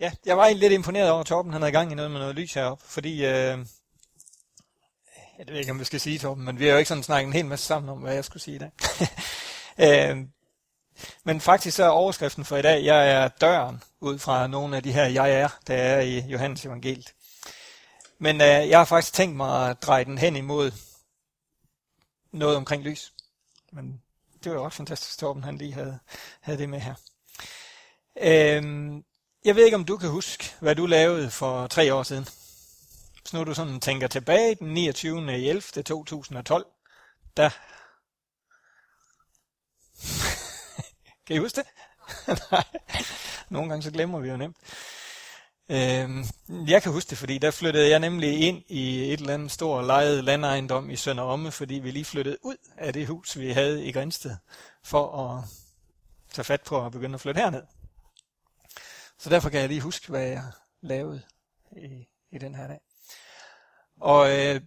Ja, jeg var egentlig lidt imponeret over Torben, han havde gang i noget med noget lys heroppe, fordi, øh, jeg ved ikke, om vi skal sige, Torben, men vi har jo ikke sådan snakket en hel masse sammen om, hvad jeg skulle sige i dag. øh, men faktisk så er overskriften for i dag, jeg er døren, ud fra nogle af de her jeg er, der er i Johannes evangeliet. Men øh, jeg har faktisk tænkt mig at dreje den hen imod noget omkring lys. Men det var jo også fantastisk, Torben han lige havde, havde det med her. Øhm, jeg ved ikke, om du kan huske, hvad du lavede for tre år siden. Så nu du sådan tænker tilbage, den 29. 11. 2012, der... kan I huske det? Nej. Nogle gange så glemmer vi jo nemt. Øhm, jeg kan huske det, fordi der flyttede jeg nemlig ind i et eller andet stor lejet landejendom i Sønder Omme, fordi vi lige flyttede ud af det hus, vi havde i Grænsted, for at tage fat på at begynde at flytte herned. Så derfor kan jeg lige huske, hvad jeg lavede i, i den her dag. Og øh,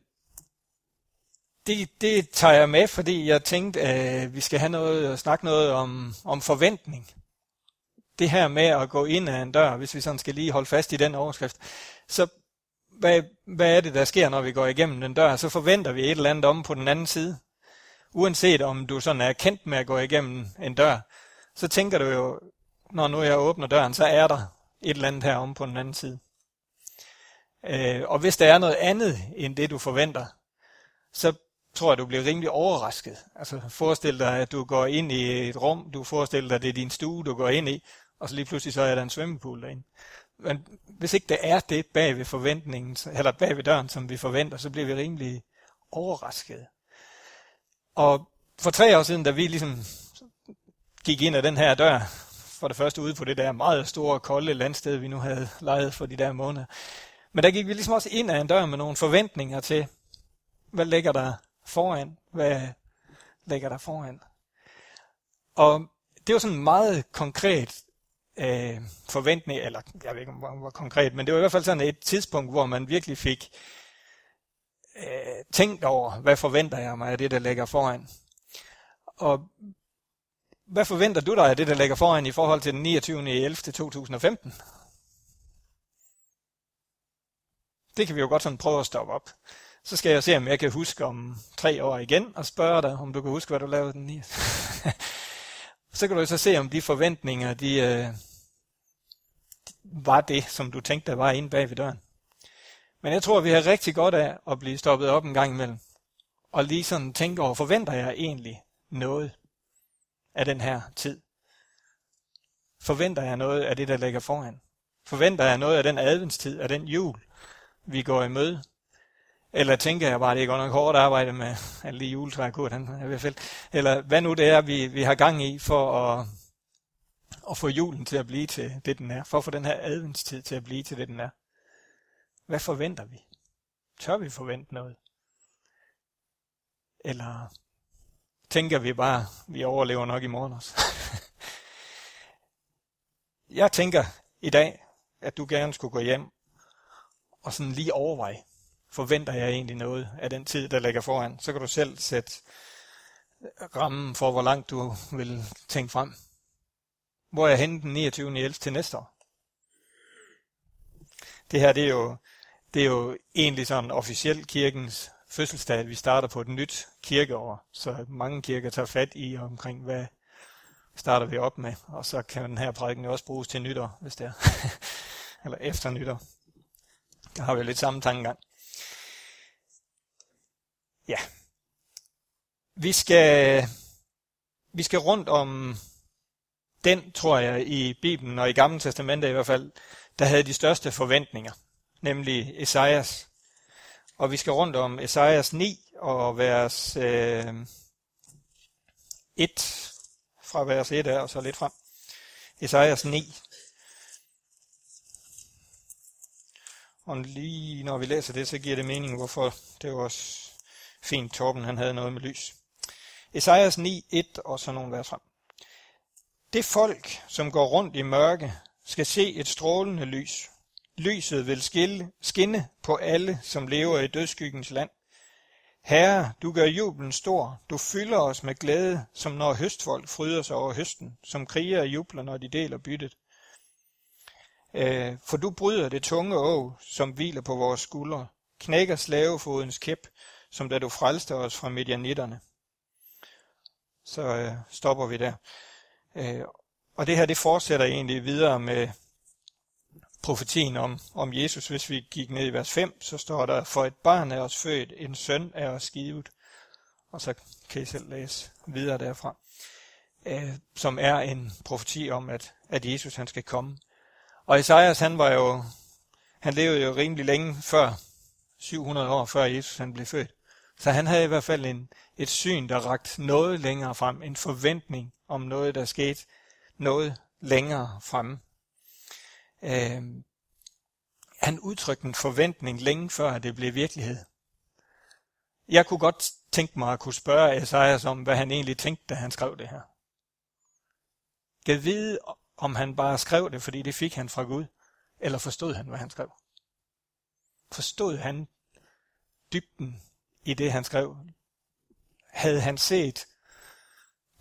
det, det tager jeg med, fordi jeg tænkte, at vi skal have noget og snakke noget om, om forventning. Det her med at gå ind ad en dør, hvis vi sådan skal lige holde fast i den overskrift, så hvad, hvad er det, der sker, når vi går igennem den dør? Så forventer vi et eller andet om på den anden side. Uanset om du sådan er kendt med at gå igennem en dør, så tænker du jo, når nu jeg åbner døren, så er der et eller andet her på den anden side. Øh, og hvis der er noget andet end det, du forventer, så tror jeg, du bliver rimelig overrasket. Altså forestil dig, at du går ind i et rum, du forestiller dig, at det er din stue, du går ind i, og så lige pludselig så er der en svømmepool derinde. Men hvis ikke det er det bag ved forventningen, eller bag ved døren, som vi forventer, så bliver vi rimelig overrasket. Og for tre år siden, da vi ligesom gik ind ad den her dør, for det første ude på det der meget store, kolde landsted, vi nu havde lejet for de der måneder. Men der gik vi ligesom også ind ad en dør med nogle forventninger til, hvad ligger der foran? Hvad ligger der foran? Og det var sådan en meget konkret øh, forventning, eller jeg ved ikke, om det var konkret, men det var i hvert fald sådan et tidspunkt, hvor man virkelig fik øh, tænkt over, hvad forventer jeg mig af det, der ligger foran. Og hvad forventer du dig af det, der ligger foran i forhold til den 29. 11. 2015? Det kan vi jo godt sådan prøve at stoppe op. Så skal jeg se, om jeg kan huske om tre år igen, og spørge dig, om du kan huske, hvad du lavede den 9. så kan du så se, om de forventninger, de, de var det, som du tænkte, der var inde bag ved døren. Men jeg tror, vi har rigtig godt af at blive stoppet op en gang imellem. Og lige sådan tænke over, forventer jeg egentlig noget? Af den her tid? Forventer jeg noget af det, der ligger foran? Forventer jeg noget af den adventstid, af den jul, vi går i møde? Eller tænker jeg bare, det er godt nok hårdt arbejde med alle de juletræer, han er i hvert fald. Eller hvad nu det er, vi, vi har gang i for at, at få julen til at blive til det, den er. For at få den her adventstid til at blive til det, den er. Hvad forventer vi? Tør vi forvente noget? Eller tænker vi bare, vi overlever nok i morgen også. jeg tænker i dag, at du gerne skulle gå hjem og sådan lige overveje, forventer jeg egentlig noget af den tid, der ligger foran. Så kan du selv sætte rammen for, hvor langt du vil tænke frem. Hvor jeg henne den 29. 11. til næste år. Det her, det er jo, det er jo egentlig sådan officielt kirkens fødselsdag, at vi starter på et nyt kirkeår. Så mange kirker tager fat i omkring, hvad starter vi op med. Og så kan den her prædiken også bruges til nytår, hvis det er. Eller efter nytår. Der har vi lidt samme tankegang. Ja. Vi skal, vi skal rundt om den, tror jeg, i Bibelen og i Gamle Testamentet i hvert fald, der havde de største forventninger, nemlig Esajas og vi skal rundt om Esajas 9 og vers øh, 1, fra vers 1 af og så lidt frem. Esajas 9. Og lige når vi læser det, så giver det mening, hvorfor det var også fint, Torben han havde noget med lys. Esajas 9, 1 og så nogle vers frem. Det folk, som går rundt i mørke, skal se et strålende lys. Lyset vil skille, skinne på alle, som lever i dødskyggens land. Herre, du gør jublen stor, du fylder os med glæde, som når høstfolk fryder sig over høsten, som kriger og jubler, når de deler byttet. Øh, for du bryder det tunge åg, som hviler på vores skuldre, knækker slavefodens kæp, som da du frelste os fra medianitterne. Så øh, stopper vi der. Øh, og det her, det fortsætter egentlig videre med profetien om, om Jesus. Hvis vi gik ned i vers 5, så står der, for et barn er os født, en søn er os givet. Og så kan I selv læse videre derfra. Øh, som er en profeti om, at, at Jesus han skal komme. Og Esajas, han var jo, han levede jo rimelig længe før, 700 år før Jesus han blev født. Så han havde i hvert fald en, et syn, der rakt noget længere frem, en forventning om noget, der skete noget længere frem. Øh, han udtrykte en forventning længe før det blev virkelighed. Jeg kunne godt tænke mig at kunne spørge Esajas om, hvad han egentlig tænkte, da han skrev det her. Gav vide, om han bare skrev det, fordi det fik han fra Gud, eller forstod han, hvad han skrev? Forstod han dybden i det, han skrev? Havde han set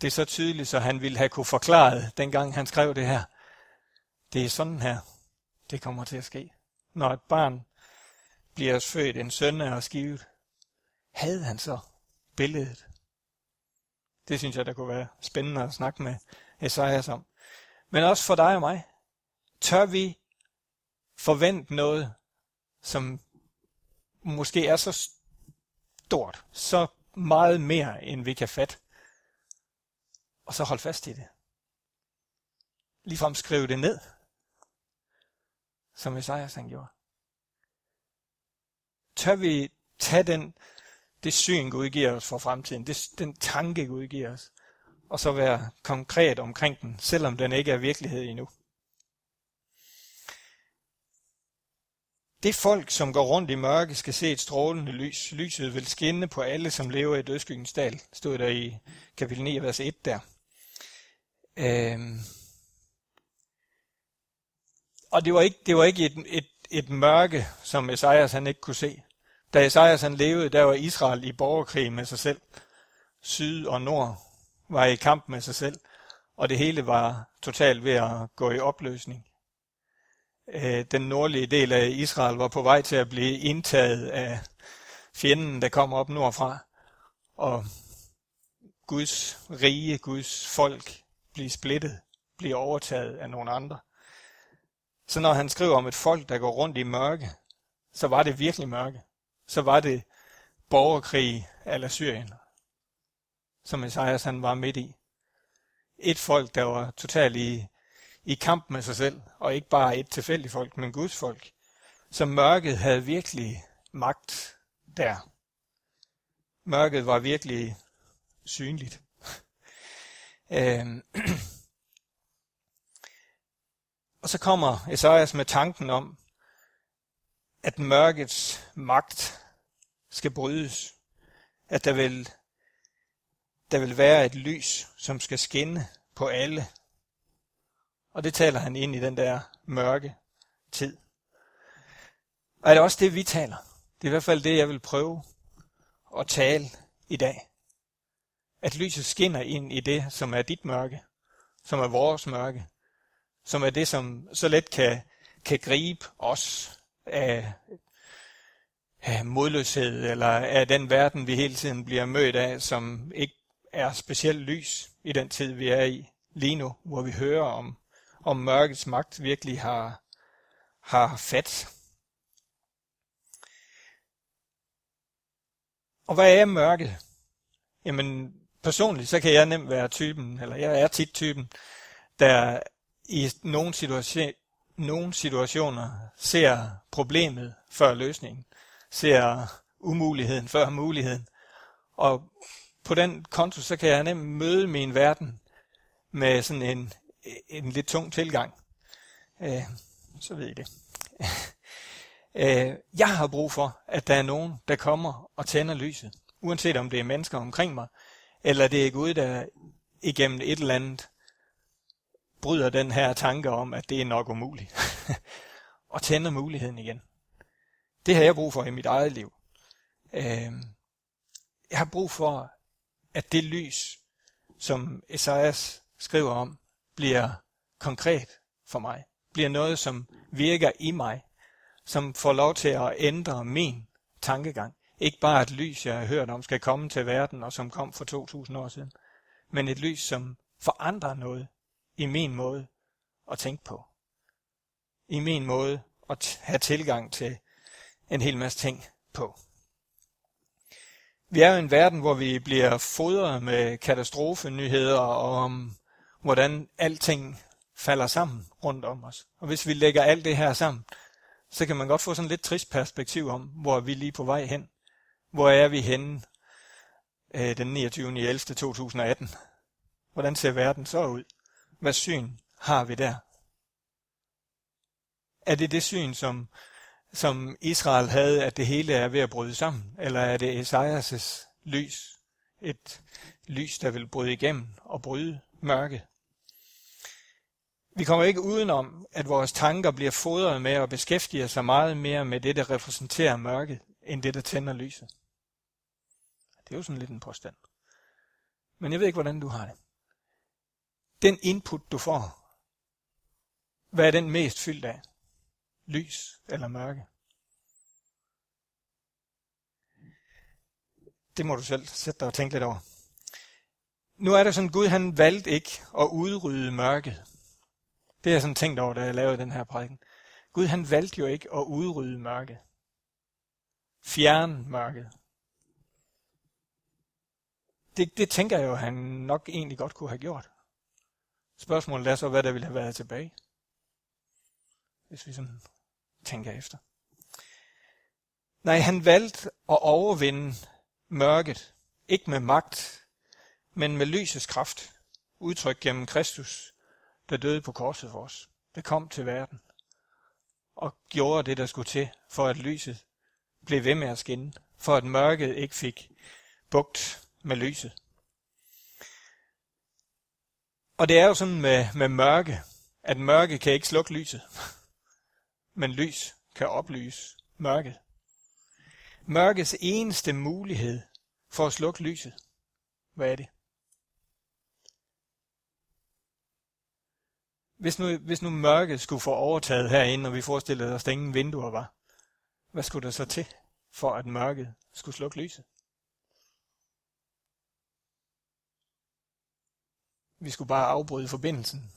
det så tydeligt, så han ville have kunne forklare dengang han skrev det her? Det er sådan her, det kommer til at ske. Når et barn bliver født, en søn er skivet, havde han så billedet? Det synes jeg, der kunne være spændende at snakke med Esajas om. Men også for dig og mig. Tør vi forvente noget, som måske er så stort, så meget mere, end vi kan fatte, og så hold fast i det. Ligefrem skrive det ned, som Esajas han gjorde. Tør vi tage den, det syn, Gud giver os for fremtiden, det, den tanke, Gud giver os, og så være konkret omkring den, selvom den ikke er virkelighed endnu. Det folk, som går rundt i mørke, skal se et strålende lys. Lyset vil skinne på alle, som lever i dødskyggens dal, stod der i kapitel 9, vers 1 der. Øhm. Og det var ikke, det var ikke et, et, et mørke, som Esajas han ikke kunne se. Da Esajas han levede, der var Israel i borgerkrig med sig selv. Syd og nord var i kamp med sig selv, og det hele var totalt ved at gå i opløsning. Øh, den nordlige del af Israel var på vej til at blive indtaget af fjenden, der kom op nordfra, og Guds rige, Guds folk blive splittet, blive overtaget af nogle andre. Så når han skriver om et folk, der går rundt i mørke, så var det virkelig mørke. Så var det borgerkrig eller Syrien som Esajas han var midt i. Et folk, der var totalt i, i kamp med sig selv, og ikke bare et tilfældigt folk, men Guds folk. Så mørket havde virkelig magt der. Mørket var virkelig synligt. Øhm. og så kommer Esajas med tanken om, at mørkets magt skal brydes. At der vil der vil være et lys, som skal skinne på alle. Og det taler han ind i den der mørke tid. Og er det også det, vi taler? Det er i hvert fald det, jeg vil prøve at tale i dag. At lyset skinner ind i det, som er dit mørke, som er vores mørke, som er det, som så let kan, kan gribe os af, af modløshed, eller af den verden, vi hele tiden bliver mødt af, som ikke er specielt lys i den tid, vi er i lige nu, hvor vi hører om, om mørkets magt virkelig har, har fat. Og hvad er mørket? Jamen, personligt, så kan jeg nemt være typen, eller jeg er tit typen, der i nogle, situation, nogle situationer ser problemet før løsningen, ser umuligheden før muligheden, og på den konto, så kan jeg nemt møde min verden med sådan en, en lidt tung tilgang. Øh, så ved I det. øh, jeg har brug for, at der er nogen, der kommer og tænder lyset. Uanset om det er mennesker omkring mig, eller det er Gud, der igennem et eller andet bryder den her tanke om, at det er nok umuligt. og tænder muligheden igen. Det har jeg brug for i mit eget liv. Øh, jeg har brug for, at det lys, som Esajas skriver om, bliver konkret for mig. Bliver noget, som virker i mig, som får lov til at ændre min tankegang. Ikke bare et lys, jeg har hørt om, skal komme til verden, og som kom for 2000 år siden, men et lys, som forandrer noget i min måde at tænke på. I min måde at have tilgang til en hel masse ting på. Vi er jo i en verden, hvor vi bliver fodret med katastrofenyheder og om, hvordan alting falder sammen rundt om os. Og hvis vi lægger alt det her sammen, så kan man godt få sådan lidt trist perspektiv om, hvor vi lige på vej hen. Hvor er vi henne øh, den 29. 11. 2018? Hvordan ser verden så ud? Hvad syn har vi der? Er det det syn, som, som Israel havde, at det hele er ved at bryde sammen? Eller er det Esajas' lys? Et lys, der vil bryde igennem og bryde mørket. Vi kommer ikke udenom, at vores tanker bliver fodret med at beskæftige sig meget mere med det, der repræsenterer mørket, end det, der tænder lyset. Det er jo sådan lidt en påstand. Men jeg ved ikke, hvordan du har det. Den input, du får, hvad er den mest fyldt af? Lys eller mørke? Det må du selv sætte dig og tænke lidt over. Nu er det sådan, Gud han valgte ikke at udrydde mørket. Det har jeg sådan tænkt over, da jeg lavede den her prædiken. Gud han valgte jo ikke at udrydde mørket. Fjerne mørket. Det, det tænker jeg jo, han nok egentlig godt kunne have gjort. Spørgsmålet er så, hvad der ville have været tilbage. Hvis vi sådan tænker efter. Nej, han valgte at overvinde mørket. Ikke med magt, men med lysets kraft. Udtrykt gennem Kristus, der døde på korset for os. Det kom til verden og gjorde det, der skulle til, for at lyset blev ved med at skinne, for at mørket ikke fik bugt med lyset. Og det er jo sådan med, med mørke, at mørke kan ikke slukke lyset, men lys kan oplyse mørket. Mørkets eneste mulighed for at slukke lyset, hvad er det? Hvis nu, hvis nu mørket skulle få overtaget herinde, og vi forestillede os, at ingen vinduer var, hvad skulle der så til, for at mørket skulle slukke lyset? Vi skulle bare afbryde forbindelsen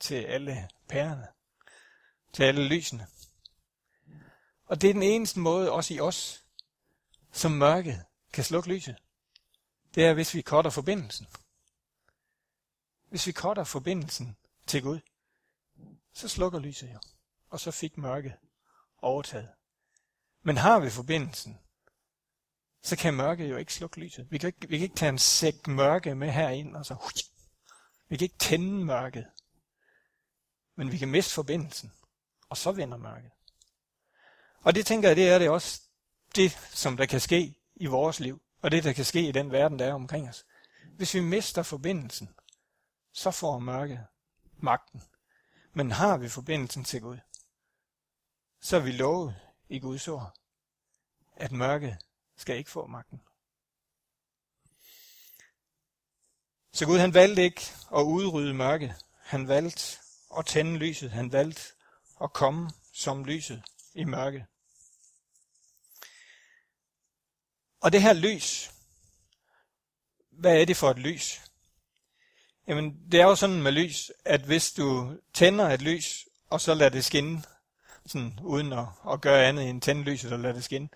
til alle pærerne, til alle lysene. Og det er den eneste måde, også i os, som mørket kan slukke lyset. Det er, hvis vi korter forbindelsen. Hvis vi korter forbindelsen til Gud, så slukker lyset jo. Og så fik mørket overtaget. Men har vi forbindelsen, så kan mørket jo ikke slukke lyset. Vi kan ikke, vi kan ikke tage en sæk mørke med herind, og så vi kan ikke tænde mørket. Men vi kan miste forbindelsen, og så vender mørket. Og det tænker jeg, det er det også det, som der kan ske i vores liv, og det, der kan ske i den verden, der er omkring os. Hvis vi mister forbindelsen, så får mørket magten. Men har vi forbindelsen til Gud, så er vi lovet i Guds ord, at mørket skal ikke få magten. Så Gud han valgte ikke at udrydde mørket. Han valgte at tænde lyset. Han valgte at komme som lyset i mørket. Og det her lys, hvad er det for et lys? Jamen, det er jo sådan med lys, at hvis du tænder et lys, og så lader det skinne, sådan uden at, at gøre andet end tænde lyset og lade det skinne,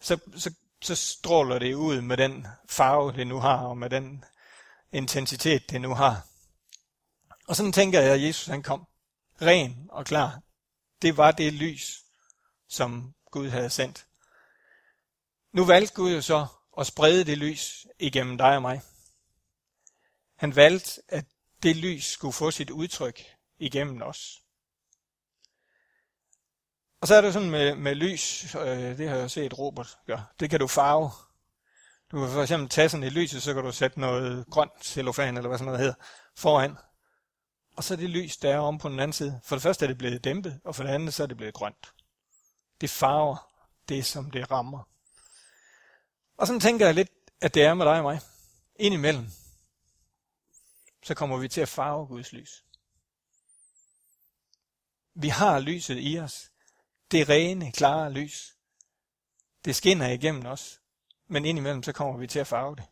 så, så, så stråler det ud med den farve, det nu har, og med den intensitet, det nu har. Og sådan tænker jeg, at Jesus han kom. Ren og klar. Det var det lys, som Gud havde sendt. Nu valgte Gud jo så at sprede det lys igennem dig og mig. Han valgte, at det lys skulle få sit udtryk igennem os. Og så er det sådan med, med lys, øh, det har jeg set Robert gøre, det kan du farve. Du kan for eksempel tage sådan et lys, og så kan du sætte noget grønt cellofan, eller hvad sådan noget hedder, foran. Og så er det lys, der er om på den anden side. For det første er det blevet dæmpet, og for det andet så er det blevet grønt. Det farver det, som det rammer. Og sådan tænker jeg lidt, at det er med dig og mig. Indimellem. Så kommer vi til at farve Guds lys. Vi har lyset i os. Det rene, klare lys. Det skinner igennem os. Men indimellem så kommer vi til at farve det.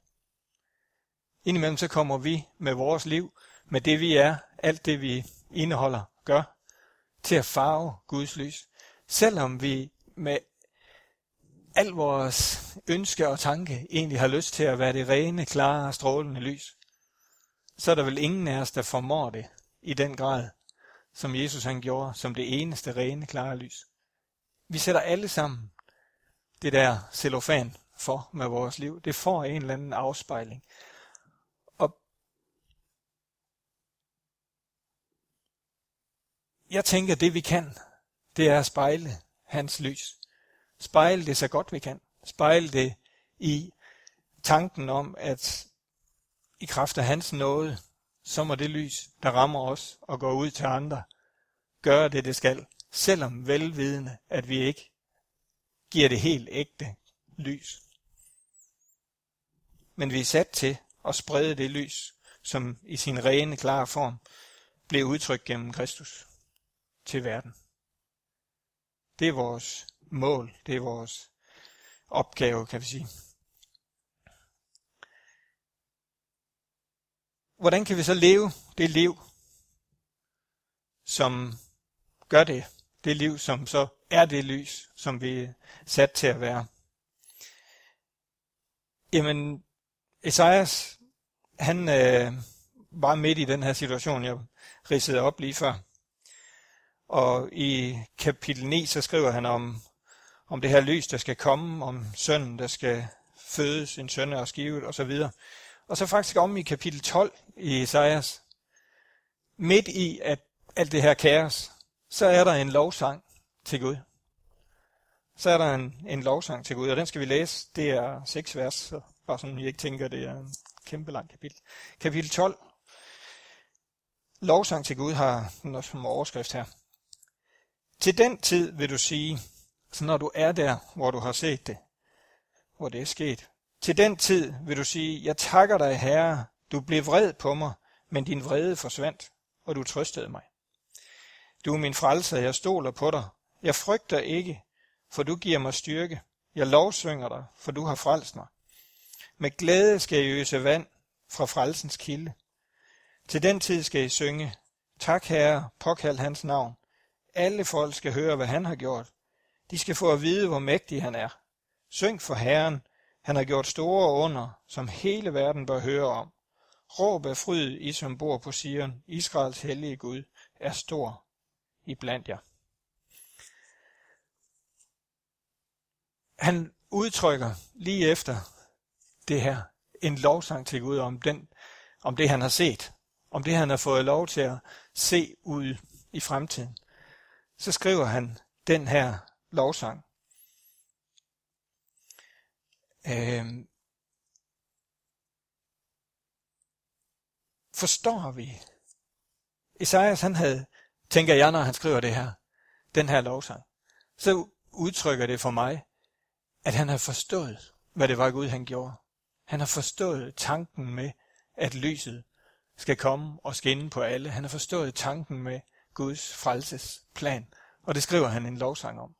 Indimellem så kommer vi med vores liv, med det vi er, alt det vi indeholder, gør, til at farve Guds lys. Selvom vi med al vores ønske og tanke egentlig har lyst til at være det rene, klare, strålende lys, så er der vel ingen af os, der formår det i den grad, som Jesus han gjorde, som det eneste rene, klare lys. Vi sætter alle sammen det der cellofan for med vores liv. Det får en eller anden afspejling. Og jeg tænker, det vi kan, det er at spejle hans lys. Spejle det så godt vi kan. Spejle det i tanken om, at i kraft af hans nåde, så må det lys, der rammer os og går ud til andre, gøre det, det skal, selvom velvidende, at vi ikke giver det helt ægte lys. Men vi er sat til at sprede det lys, som i sin rene, klare form blev udtrykt gennem Kristus til verden. Det er vores mål, det er vores opgave, kan vi sige. Hvordan kan vi så leve det liv, som gør det? Det liv, som så er det lys, som vi er sat til at være. Jamen, Esajas, han øh, var midt i den her situation, jeg ridsede op lige før. Og i kapitel 9, så skriver han om, om det her lys, der skal komme, om sønnen, der skal fødes, en søn og skivet osv. Og så faktisk om i kapitel 12 i Esajas, midt i at alt det her kaos, så er der en lovsang til Gud. Så er der en, en lovsang til Gud, og den skal vi læse. Det er seks vers, så bare sådan, jeg ikke tænker, det er en kæmpe lang kapitel. Kapitel 12. Lovsang til Gud har noget som overskrift her. Til den tid vil du sige, så når du er der, hvor du har set det, hvor det er sket. Til den tid vil du sige, jeg takker dig, Herre, du blev vred på mig, men din vrede forsvandt, og du trøstede mig. Du er min frelser, jeg stoler på dig. Jeg frygter ikke, for du giver mig styrke. Jeg lovsynger dig, for du har frelst mig. Med glæde skal I øse vand fra frelsens kilde. Til den tid skal I synge, tak herre, påkald hans navn. Alle folk skal høre, hvad han har gjort. De skal få at vide, hvor mægtig han er. Syng for Herren, han har gjort store under, som hele verden bør høre om. Råb af fryd, I som bor på Sion, Israels hellige Gud, er stor i blandt jer. Han udtrykker lige efter det her en lovsang til Gud om, den, om det, han har set. Om det, han har fået lov til at se ud i fremtiden. Så skriver han den her lovsang. Øhm, forstår vi? Esajas han havde, tænker jeg, når han skriver det her, den her lovsang, så udtrykker det for mig, at han har forstået, hvad det var Gud han gjorde. Han har forstået tanken med, at lyset skal komme og skinne på alle. Han har forstået tanken med Guds frelsesplan, og det skriver han en lovsang om.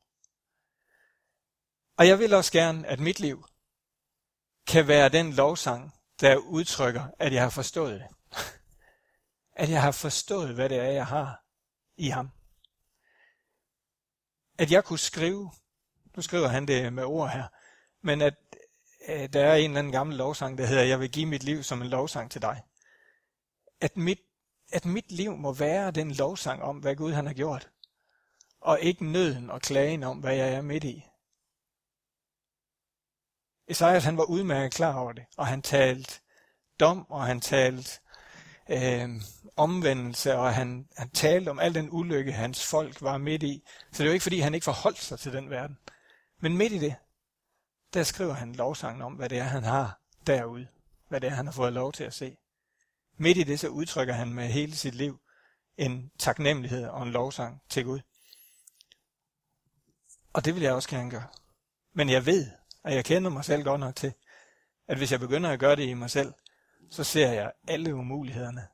Og jeg vil også gerne, at mit liv kan være den lovsang, der udtrykker, at jeg har forstået det. At jeg har forstået, hvad det er, jeg har i ham. At jeg kunne skrive, nu skriver han det med ord her, men at Øh, der er en eller anden gammel lovsang, der hedder, jeg vil give mit liv som en lovsang til dig. At mit, at mit liv må være den lovsang om, hvad Gud han har gjort. Og ikke nøden og klagen om, hvad jeg er midt i. Esajas han var udmærket klar over det, og han talte dom, og han talte øh, omvendelse, og han, han talte om al den ulykke, hans folk var midt i. Så det var ikke fordi, han ikke forholdt sig til den verden. Men midt i det, der skriver han lovsangen om, hvad det er, han har derude. Hvad det er, han har fået lov til at se. Midt i det, så udtrykker han med hele sit liv en taknemmelighed og en lovsang til Gud. Og det vil jeg også gerne gøre. Men jeg ved, og jeg kender mig selv godt nok til, at hvis jeg begynder at gøre det i mig selv, så ser jeg alle umulighederne.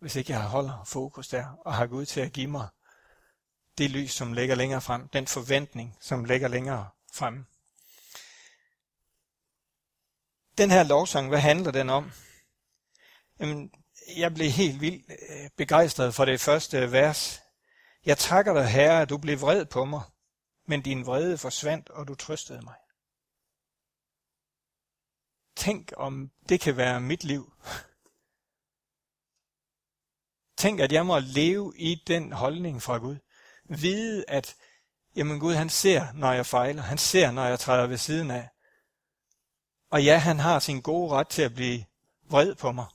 Hvis ikke jeg holder fokus der, og har Gud til at give mig det lys, som ligger længere frem, den forventning, som ligger længere frem. Den her lovsang, hvad handler den om? Jamen, jeg blev helt vildt øh, begejstret for det første vers. Jeg takker dig, Herre, at du blev vred på mig, men din vrede forsvandt, og du trøstede mig. Tænk, om det kan være mit liv. Tænk, at jeg må leve i den holdning fra Gud. Vide, at jamen Gud, han ser, når jeg fejler. Han ser, når jeg træder ved siden af. Og ja, han har sin gode ret til at blive vred på mig.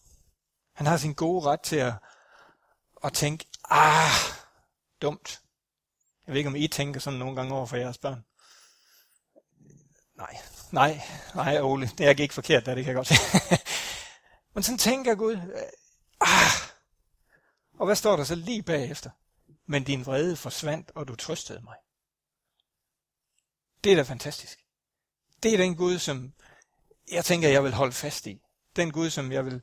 Han har sin gode ret til at, at tænke, ah, dumt. Jeg ved ikke, om I tænker sådan nogle gange over for jeres børn. Nej, nej, nej, Ole, det er ikke forkert, der, det kan jeg godt se. Men sådan tænker Gud, ah, og hvad står der så lige bagefter? Men din vrede forsvandt, og du trøstede mig. Det er da fantastisk. Det er den Gud, som jeg tænker, jeg vil holde fast i. Den Gud, som jeg vil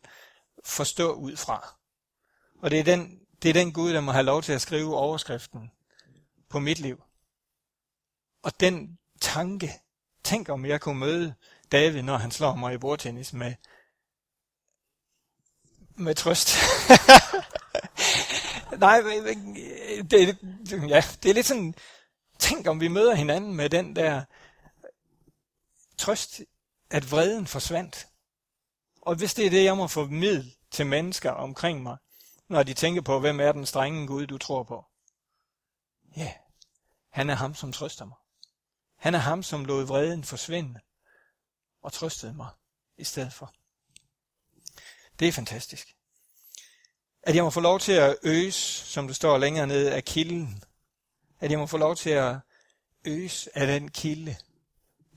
forstå ud fra. Og det er den, det er den Gud, der må have lov til at skrive overskriften på mit liv. Og den tanke, tænk om jeg kunne møde David, når han slår mig i bordtennis med, med trøst. Nej, det, ja, det er lidt sådan, tænk om vi møder hinanden med den der trøst, at vreden forsvandt. Og hvis det er det, jeg må formidle til mennesker omkring mig, når de tænker på, hvem er den strenge Gud, du tror på. Ja, yeah. han er ham, som trøster mig. Han er ham, som lod vreden forsvinde og trøstede mig i stedet for. Det er fantastisk. At jeg må få lov til at øse, som det står længere nede, af kilden. At jeg må få lov til at øse af den kilde,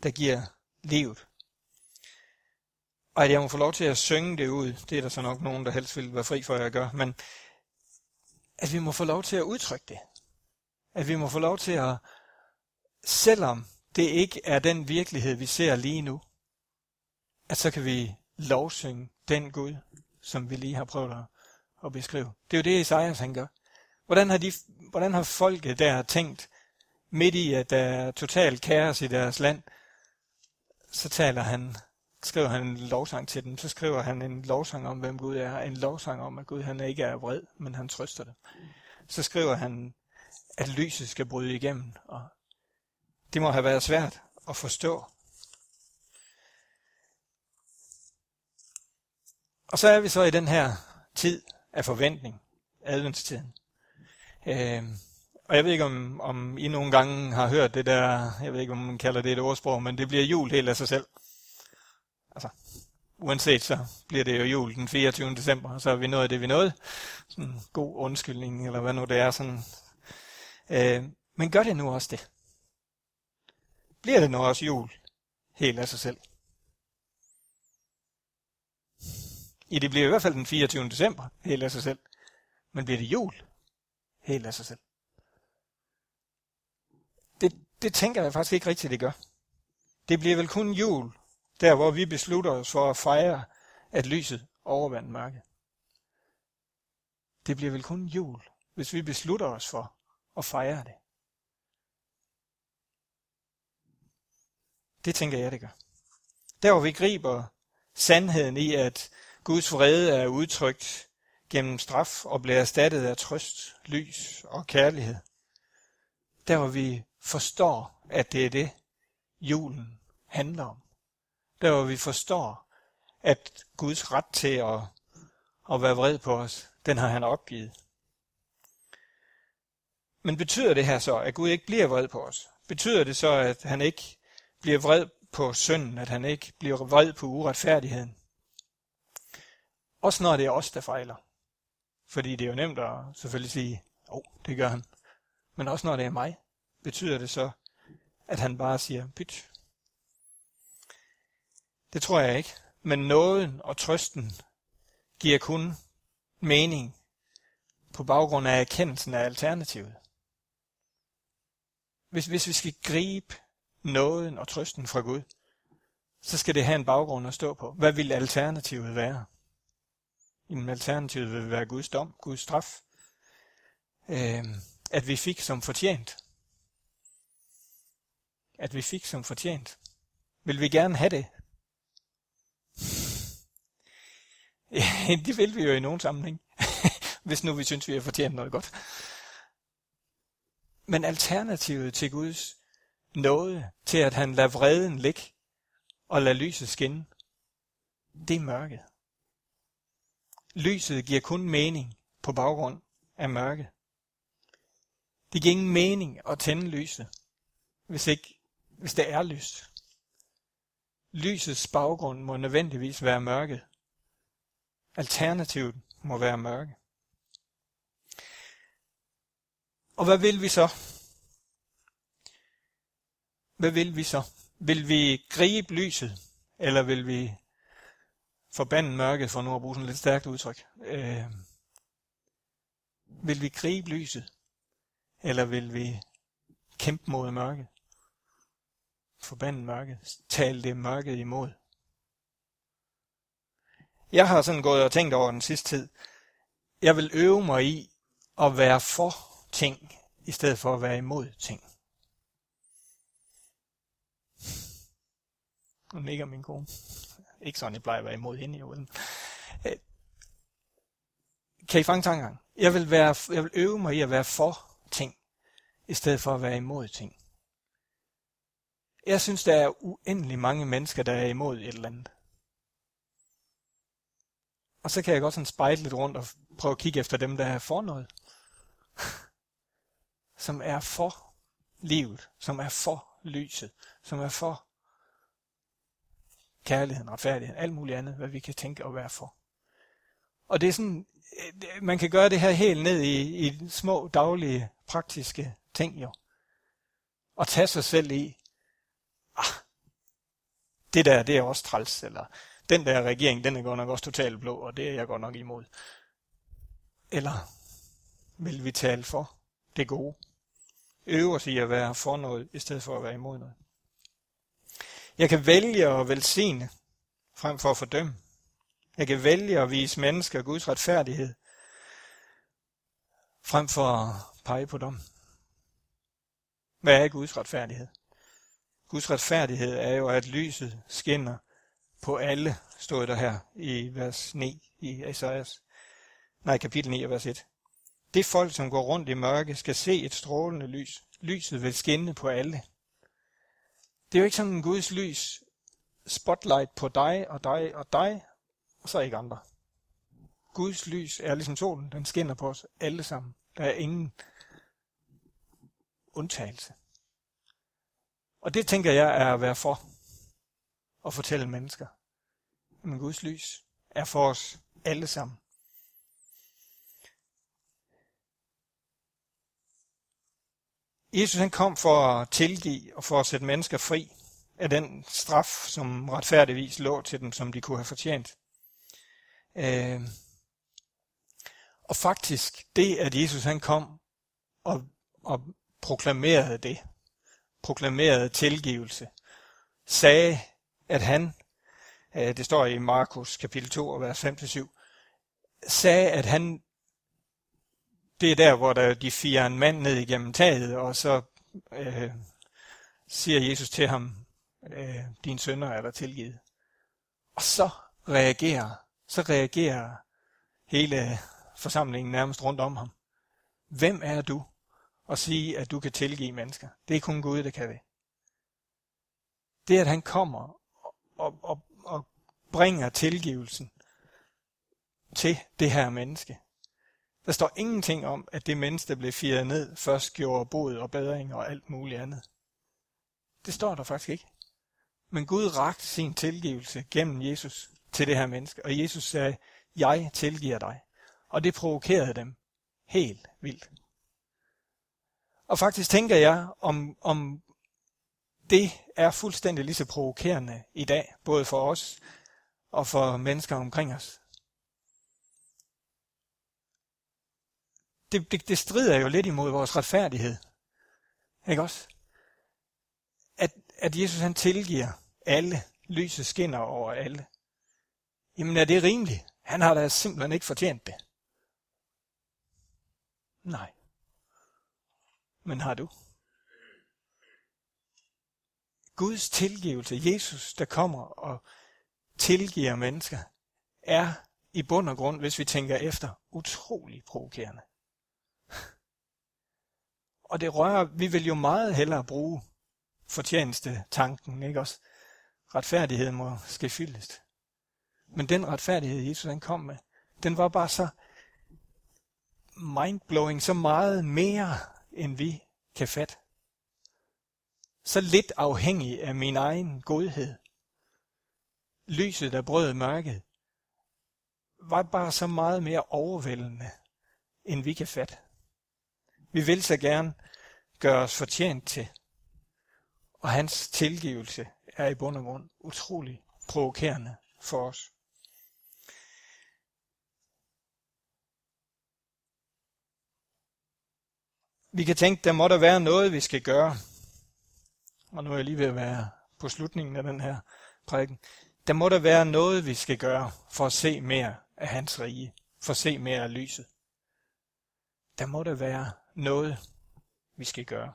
der giver livet. Og at jeg må få lov til at synge det ud, det er der så nok nogen, der helst vil være fri for, at jeg gør, men at vi må få lov til at udtrykke det. At vi må få lov til at, selvom det ikke er den virkelighed, vi ser lige nu, at så kan vi lovsynge den Gud, som vi lige har prøvet at, at beskrive. Det er jo det, Isaias han gør. Hvordan har, de, hvordan har folket der tænkt, midt i at der er total kaos i deres land, så taler han skriver han en lovsang til dem, så skriver han en lovsang om, hvem Gud er. En lovsang om, at Gud han ikke er vred, men han trøster dem. Så skriver han, at lyset skal bryde igennem. Og det må have været svært at forstå. Og så er vi så i den her tid af forventning, adventstiden. Øh, og jeg ved ikke, om, om I nogle gange har hørt det der, jeg ved ikke, om man kalder det et ordsprog, men det bliver jul helt af sig selv altså, uanset så bliver det jo jul den 24. december, og så er vi nået det, vi nåede. Sådan en god undskyldning, eller hvad nu det er. Sådan. Øh, men gør det nu også det. Bliver det nu også jul helt af sig selv? I det bliver i hvert fald den 24. december helt af sig selv. Men bliver det jul helt af sig selv? Det, det tænker jeg faktisk ikke rigtigt, det gør. Det bliver vel kun jul, der hvor vi beslutter os for at fejre, at lyset overvandt mørket. Det bliver vel kun jul, hvis vi beslutter os for at fejre det. Det tænker jeg, det gør. Der hvor vi griber sandheden i, at Guds vrede er udtrykt gennem straf og bliver erstattet af trøst, lys og kærlighed. Der hvor vi forstår, at det er det, julen handler om der hvor vi forstår, at Guds ret til at, at være vred på os, den har han opgivet. Men betyder det her så, at Gud ikke bliver vred på os? Betyder det så, at han ikke bliver vred på synden, at han ikke bliver vred på uretfærdigheden? Også når det er os, der fejler. Fordi det er jo nemt at selvfølgelig sige, åh, oh, det gør han. Men også når det er mig, betyder det så, at han bare siger, pyt, det tror jeg ikke. Men nåden og trøsten giver kun mening på baggrund af erkendelsen af alternativet. Hvis, hvis vi skal gribe nåden og trøsten fra Gud, så skal det have en baggrund at stå på. Hvad vil alternativet være? Jamen, alternativet vil være Guds dom, Guds straf. Øh, at vi fik som fortjent. At vi fik som fortjent. Vil vi gerne have det? Ja, det vil vi jo i nogen sammenhæng. Hvis nu vi synes, vi har fortjent noget godt. Men alternativet til Guds nåde, til at han lader vreden ligge og lader lyset skinne, det er mørket. Lyset giver kun mening på baggrund af mørke. Det giver ingen mening at tænde lyset, hvis, ikke, hvis det er lys. Lysets baggrund må nødvendigvis være mørket. Alternativet må være mørke. Og hvad vil vi så? Hvad vil vi så? Vil vi gribe lyset, eller vil vi forbande mørket, for nu at bruge sådan et lidt stærkt udtryk? Øh, vil vi gribe lyset, eller vil vi kæmpe mod mørket? Forbande mørket, tale det mørket imod. Jeg har sådan gået og tænkt over den sidste tid. Jeg vil øve mig i at være for ting, i stedet for at være imod ting. Nu nikker min kone. Ikke sådan, jeg plejer at være imod hende i uden. Øh, kan I fange tankegang? Jeg vil, være, jeg vil øve mig i at være for ting, i stedet for at være imod ting. Jeg synes, der er uendelig mange mennesker, der er imod et eller andet. Og så kan jeg godt sådan spejle lidt rundt og prøve at kigge efter dem, der er for noget. som er for livet, som er for lyset, som er for kærligheden, retfærdigheden, alt muligt andet, hvad vi kan tænke og være for. Og det er sådan, øh, man kan gøre det her helt ned i, i små daglige praktiske ting jo. Og tage sig selv i, ah, det der, det er også træls, eller den der regering, den er godt nok også totalt blå, og det er jeg godt nok imod. Eller vil vi tale for det gode? Øve os i at være for noget, i stedet for at være imod noget. Jeg kan vælge at velsigne, frem for at fordømme. Jeg kan vælge at vise mennesker Guds retfærdighed, frem for at pege på dem. Hvad er Guds retfærdighed? Guds retfærdighed er jo, at lyset skinner på alle, stod der her i vers 9 i Esajas. Nej, kapitel 9, vers 1. Det folk, som går rundt i mørke, skal se et strålende lys. Lyset vil skinne på alle. Det er jo ikke sådan en Guds lys spotlight på dig og dig og dig, og så ikke andre. Guds lys er ligesom solen, den skinner på os alle sammen. Der er ingen undtagelse. Og det tænker jeg er at være for og fortælle mennesker. Men Guds lys er for os alle sammen. Jesus han kom for at tilgive og for at sætte mennesker fri af den straf, som retfærdigvis lå til dem, som de kunne have fortjent. Øh, og faktisk, det at Jesus han kom og, og proklamerede det, proklamerede tilgivelse, sagde, at han, øh, det står i Markus kapitel 2, vers 5-7, sagde, at han det er der, hvor der, de firer en mand ned igennem taget, og så øh, siger Jesus til ham, øh, din sønner er der tilgivet. Og så reagerer, så reagerer hele forsamlingen nærmest rundt om ham. Hvem er du at sige, at du kan tilgive mennesker? Det er kun Gud, der kan det. Det, at han kommer og, og, og bringer tilgivelsen til det her menneske, der står ingenting om, at det menneske, der blev firet ned, først gjorde bod og bedring og alt muligt andet. Det står der faktisk ikke. Men Gud rakte sin tilgivelse gennem Jesus til det her menneske, og Jesus sagde, jeg tilgiver dig. Og det provokerede dem helt vildt. Og faktisk tænker jeg, om, om det er fuldstændig lige så provokerende i dag, både for os og for mennesker omkring os. det, det, det strider jo lidt imod vores retfærdighed. Ikke også? At, at Jesus han tilgiver alle. Lyset skinner over alle. Jamen er det rimeligt? Han har da simpelthen ikke fortjent det. Nej. Men har du? Guds tilgivelse, Jesus, der kommer og tilgiver mennesker, er i bund og grund, hvis vi tænker efter, utrolig provokerende. Og det rører, vi vil jo meget hellere bruge fortjeneste tanken, ikke også? Retfærdighed må ske fyldest. Men den retfærdighed, Jesus han kom med, den var bare så mindblowing, så meget mere, end vi kan fatte. Så lidt afhængig af min egen godhed. Lyset, der brød mørket, var bare så meget mere overvældende, end vi kan fatte. Vi vil så gerne gøre os fortjent til. Og hans tilgivelse er i bund og grund utrolig provokerende for os. Vi kan tænke, der må der være noget, vi skal gøre. Og nu er jeg lige ved at være på slutningen af den her prædiken. Der må der være noget, vi skal gøre for at se mere af hans rige. For at se mere af lyset. Der må der være noget, vi skal gøre.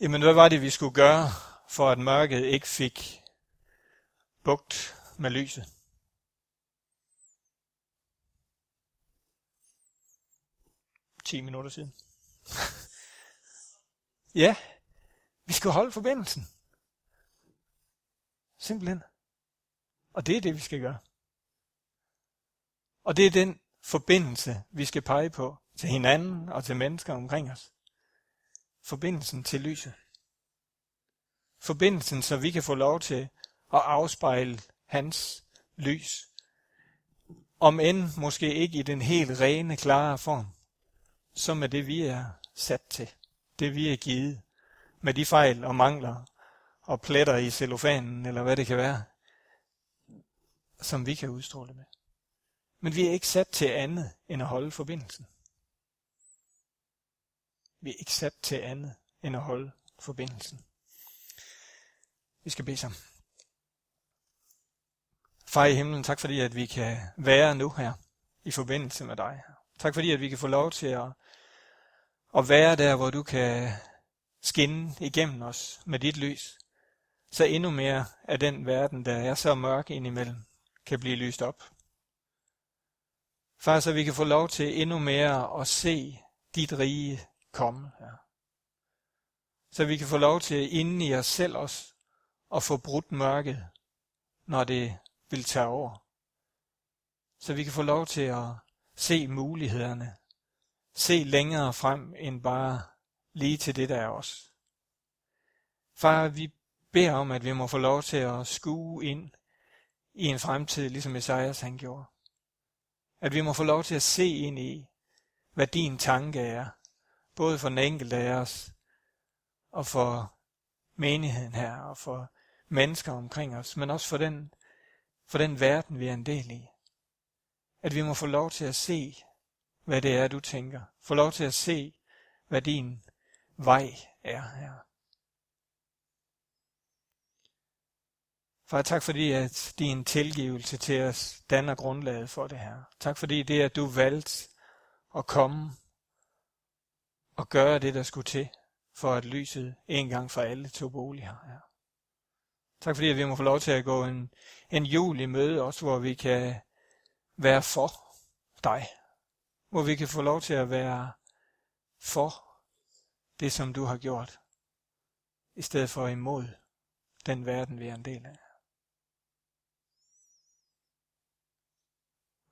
Jamen, hvad var det, vi skulle gøre, for at mørket ikke fik bugt med lyset? Ti minutter siden. ja, vi skal holde forbindelsen. Simpelthen. Og det er det, vi skal gøre. Og det er den forbindelse, vi skal pege på til hinanden og til mennesker omkring os. Forbindelsen til lyset. Forbindelsen, så vi kan få lov til at afspejle hans lys. Om end måske ikke i den helt rene, klare form som er det, vi er sat til. Det, vi er givet. Med de fejl og mangler og pletter i cellofanen, eller hvad det kan være, som vi kan udstråle med. Men vi er ikke sat til andet end at holde forbindelsen. Vi er ikke sat til andet end at holde forbindelsen. Vi skal bede sammen. Far i himlen, tak fordi, at vi kan være nu her i forbindelse med dig. Tak fordi, at vi kan få lov til at, og være der, hvor du kan skinne igennem os med dit lys. Så endnu mere af den verden, der er så mørk indimellem, kan blive lyst op. Far, så vi kan få lov til endnu mere at se dit rige komme. Ja. Så vi kan få lov til inden i os selv os at få brudt mørket, når det vil tage over. Så vi kan få lov til at se mulighederne. Se længere frem end bare lige til det, der er os. Far, vi beder om, at vi må få lov til at skue ind i en fremtid, ligesom Esajas han gjorde. At vi må få lov til at se ind i, hvad din tanke er, både for den enkelte af os, og for menigheden her, og for mennesker omkring os, men også for den, for den verden, vi er en del i. At vi må få lov til at se, hvad det er, du tænker. Få lov til at se, hvad din vej er her. Far, tak fordi, at din tilgivelse til os danner grundlaget for det her. Tak fordi det, at du valgte at komme og gøre det, der skulle til, for at lyset en gang for alle tog bolig her. Ja. Tak fordi, at vi må få lov til at gå en, en jul i møde, også hvor vi kan være for dig. Hvor vi kan få lov til at være for det, som du har gjort, i stedet for imod den verden, vi er en del af.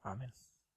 Amen.